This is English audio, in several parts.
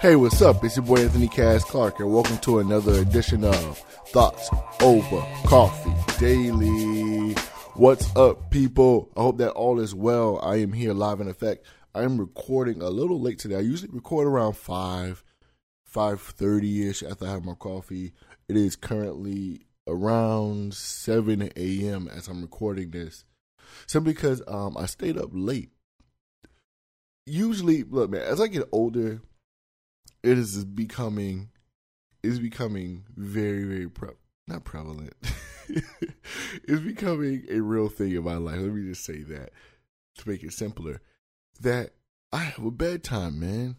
Hey, what's up? It's your boy Anthony Cass Clark, and welcome to another edition of Thoughts Over Coffee Daily. What's up, people? I hope that all is well. I am here live in effect. I am recording a little late today. I usually record around five, five thirty ish after I have my coffee. It is currently around seven a.m. as I'm recording this, simply because um, I stayed up late. Usually, look, man, as I get older it is becoming is becoming very very pre- not prevalent. it's becoming a real thing in my life. Let me just say that to make it simpler. That I have a bedtime, man.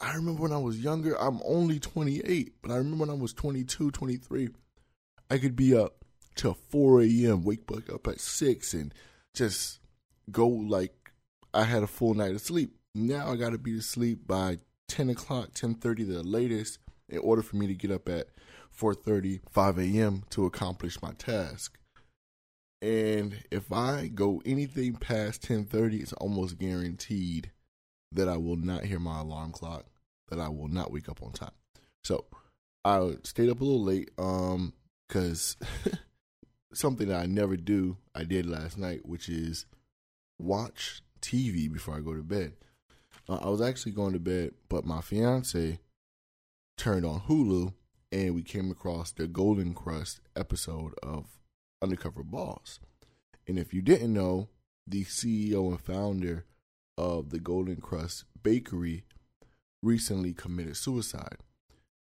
I remember when I was younger, I'm only 28, but I remember when I was 22, 23, I could be up till 4 a.m., wake up at 6 and just go like I had a full night of sleep. Now I got to be asleep by 10 o'clock, 10.30 the latest in order for me to get up at 4.30, 5 a.m. to accomplish my task. And if I go anything past 10.30, it's almost guaranteed that I will not hear my alarm clock, that I will not wake up on time. So I stayed up a little late um, because something that I never do, I did last night, which is watch TV before I go to bed. Uh, I was actually going to bed, but my fiance turned on Hulu and we came across the Golden Krust episode of Undercover Boss. And if you didn't know, the CEO and founder of the Golden Krust Bakery recently committed suicide.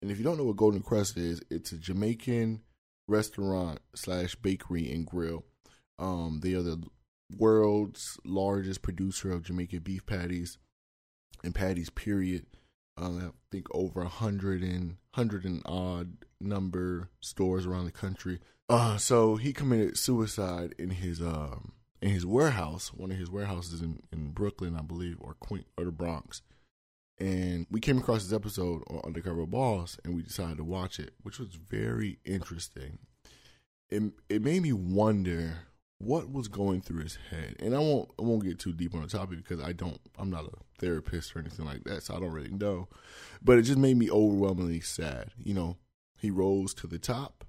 And if you don't know what Golden Krust is, it's a Jamaican restaurant slash bakery and grill. Um, they are the world's largest producer of Jamaican beef patties and patties period. Um, I think over a hundred and hundred and odd number stores around the country. Uh, so he committed suicide in his um in his warehouse, one of his warehouses in, in Brooklyn, I believe, or Queen or the Bronx. And we came across this episode on Undercover Boss, and we decided to watch it, which was very interesting. It it made me wonder what was going through his head. And I won't I won't get too deep on the topic because I don't I'm not a therapist or anything like that, so I don't really know. But it just made me overwhelmingly sad. You know, he rose to the top.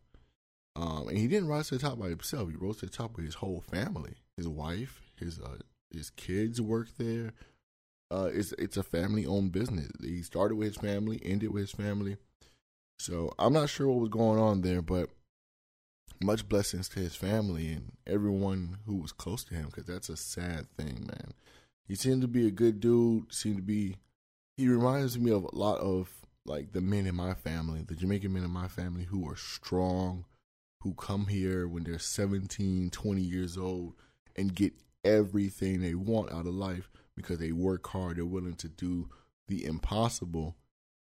Um, and he didn't rise to the top by himself. He rose to the top with his whole family. His wife, his uh, his kids work there. Uh, it's it's a family owned business. He started with his family, ended with his family. So I'm not sure what was going on there, but much blessings to his family and everyone who was close to him because that's a sad thing, man. He seemed to be a good dude. Seemed to be. He reminds me of a lot of like the men in my family, the Jamaican men in my family who are strong, who come here when they're 17, 20 years old and get everything they want out of life because they work hard. They're willing to do the impossible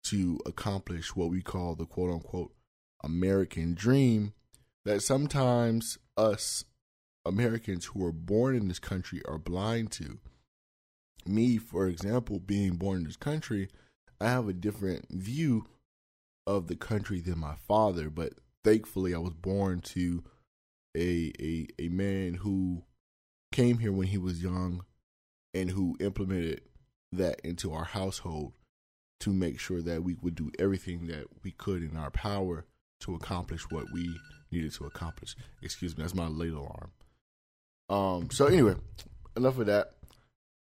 to accomplish what we call the quote unquote American dream that sometimes us Americans who are born in this country are blind to. Me, for example, being born in this country, I have a different view of the country than my father, but thankfully I was born to a a a man who came here when he was young and who implemented that into our household to make sure that we would do everything that we could in our power to accomplish what we needed to accomplish. Excuse me, that's my late alarm. Um. So anyway, enough of that.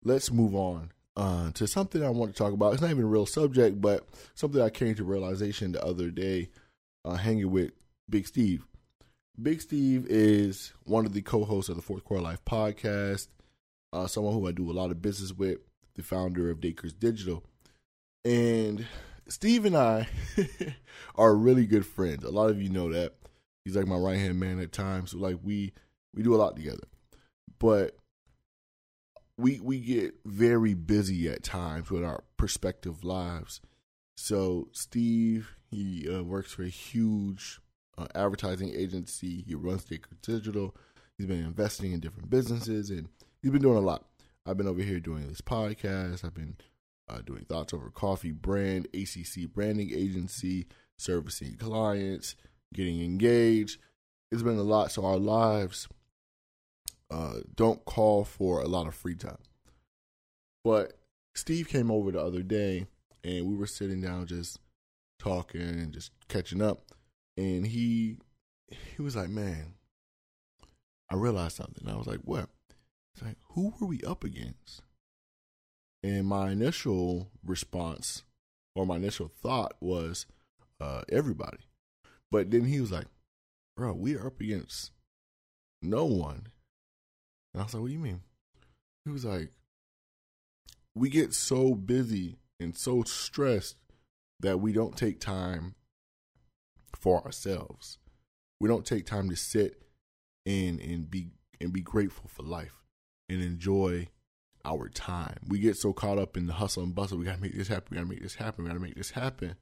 Let's move on uh, to something I want to talk about. It's not even a real subject, but something I came to realization the other day, uh, hanging with Big Steve. Big Steve is one of the co-hosts of the Fourth Quarter Life podcast. Uh, someone who I do a lot of business with, the founder of Dakers Digital, and Steve and I are really good friends. A lot of you know that. He's like my right hand man at times. So like we we do a lot together, but we we get very busy at times with our perspective lives. So Steve, he uh, works for a huge uh, advertising agency. He runs Daker Digital. He's been investing in different businesses, and he's been doing a lot. I've been over here doing this podcast. I've been uh, doing Thoughts Over Coffee brand, ACC branding agency, servicing clients, getting engaged. It's been a lot. So our lives uh, don't call for a lot of free time. But Steve came over the other day and we were sitting down just talking and just catching up. And he he was like, Man, I realized something. I was like, What? It's like, who were we up against? And my initial response or my initial thought was uh, everybody. But then he was like, Bro, we are up against no one. And I was like, What do you mean? He was like, We get so busy and so stressed that we don't take time for ourselves. We don't take time to sit and and be and be grateful for life and enjoy our time. We get so caught up in the hustle and bustle. We gotta make this happen. We gotta make this happen. We gotta make this happen.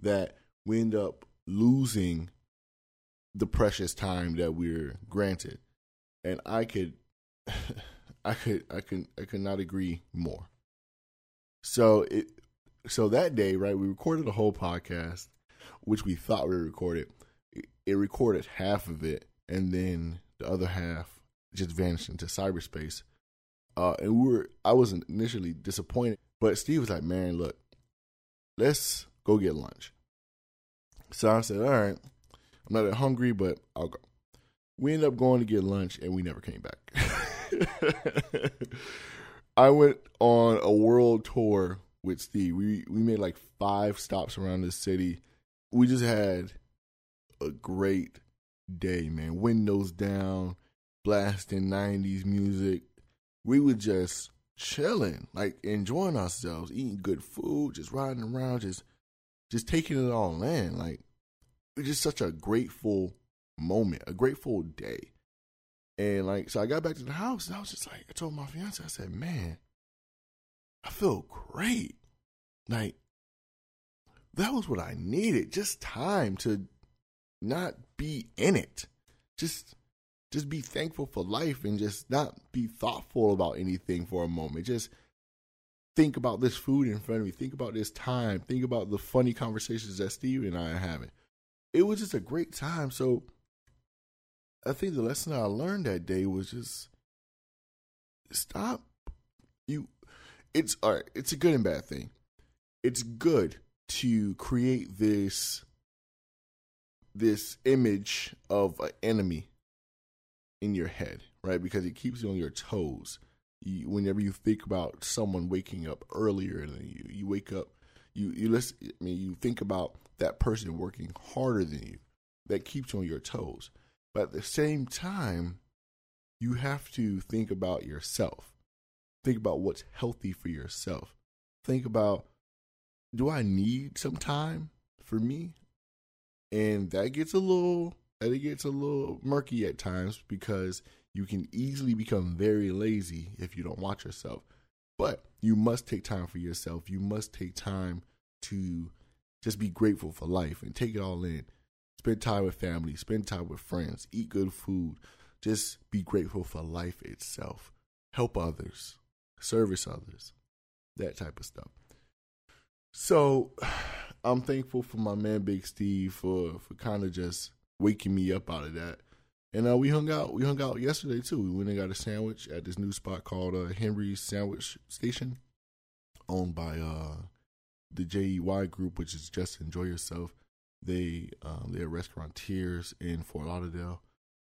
That we end up losing the precious time that we're granted. And I could, I could, I can, I could not agree more. So it, so that day, right? We recorded a whole podcast, which we thought we recorded. It, it recorded half of it, and then the other half just vanished into cyberspace. Uh, and we were, I was initially disappointed, but Steve was like, "Man, look, let's go get lunch." So I said, "All right, I'm not that hungry, but I'll go." We ended up going to get lunch, and we never came back. I went on a world tour with Steve. We we made like five stops around the city. We just had a great day, man. Windows down, blasting '90s music. We were just chilling, like enjoying ourselves, eating good food, just riding around, just just taking it all in. Like it was just such a grateful moment, a grateful day. And like, so I got back to the house and I was just like, I told my fiance, I said, man, I feel great. Like, that was what I needed. Just time to not be in it. Just just be thankful for life and just not be thoughtful about anything for a moment. Just think about this food in front of me. Think about this time. Think about the funny conversations that Steve and I are having. It was just a great time. So I think the lesson I learned that day was just stop. You, it's all right. It's a good and bad thing. It's good to create this this image of an enemy in your head, right? Because it keeps you on your toes. You, whenever you think about someone waking up earlier than you, you wake up, you you listen. I mean, you think about that person working harder than you. That keeps you on your toes. But at the same time, you have to think about yourself. Think about what's healthy for yourself. Think about do I need some time for me? And that gets a little that it gets a little murky at times because you can easily become very lazy if you don't watch yourself. But you must take time for yourself. You must take time to just be grateful for life and take it all in. Spend time with family, spend time with friends, eat good food. Just be grateful for life itself. Help others, service others, that type of stuff. So I'm thankful for my man Big Steve for for kind of just waking me up out of that. And uh, we hung out. We hung out yesterday too. We went and got a sandwich at this new spot called uh, Henry's Sandwich Station, owned by uh, the JEY Group, which is Just Enjoy Yourself. They um, they're restaurateurs in Fort Lauderdale,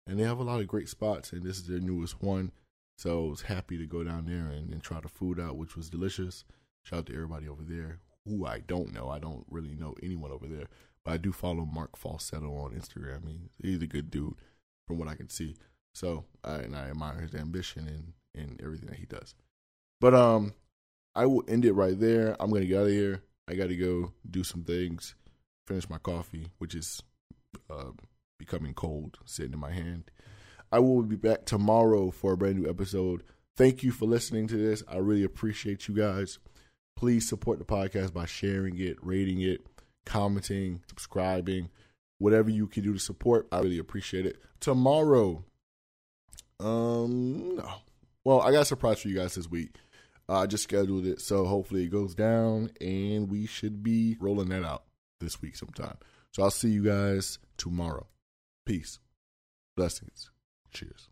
and they have a lot of great spots. And this is their newest one, so I was happy to go down there and, and try the food out, which was delicious. Shout out to everybody over there who I don't know. I don't really know anyone over there, but I do follow Mark Falsetto on Instagram. Mean, he's a good dude from what I can see. So, I, and I admire his ambition and and everything that he does. But um, I will end it right there. I'm gonna get out of here. I got to go do some things, finish my coffee, which is uh, becoming cold, sitting in my hand. I will be back tomorrow for a brand new episode. Thank you for listening to this. I really appreciate you guys. Please support the podcast by sharing it, rating it, commenting, subscribing, whatever you can do to support. I really appreciate it. Tomorrow, um, no. Well, I got a surprise for you guys this week. Uh, I just scheduled it, so hopefully it goes down, and we should be rolling that out this week sometime. So I'll see you guys tomorrow. Peace. Blessings. Cheers.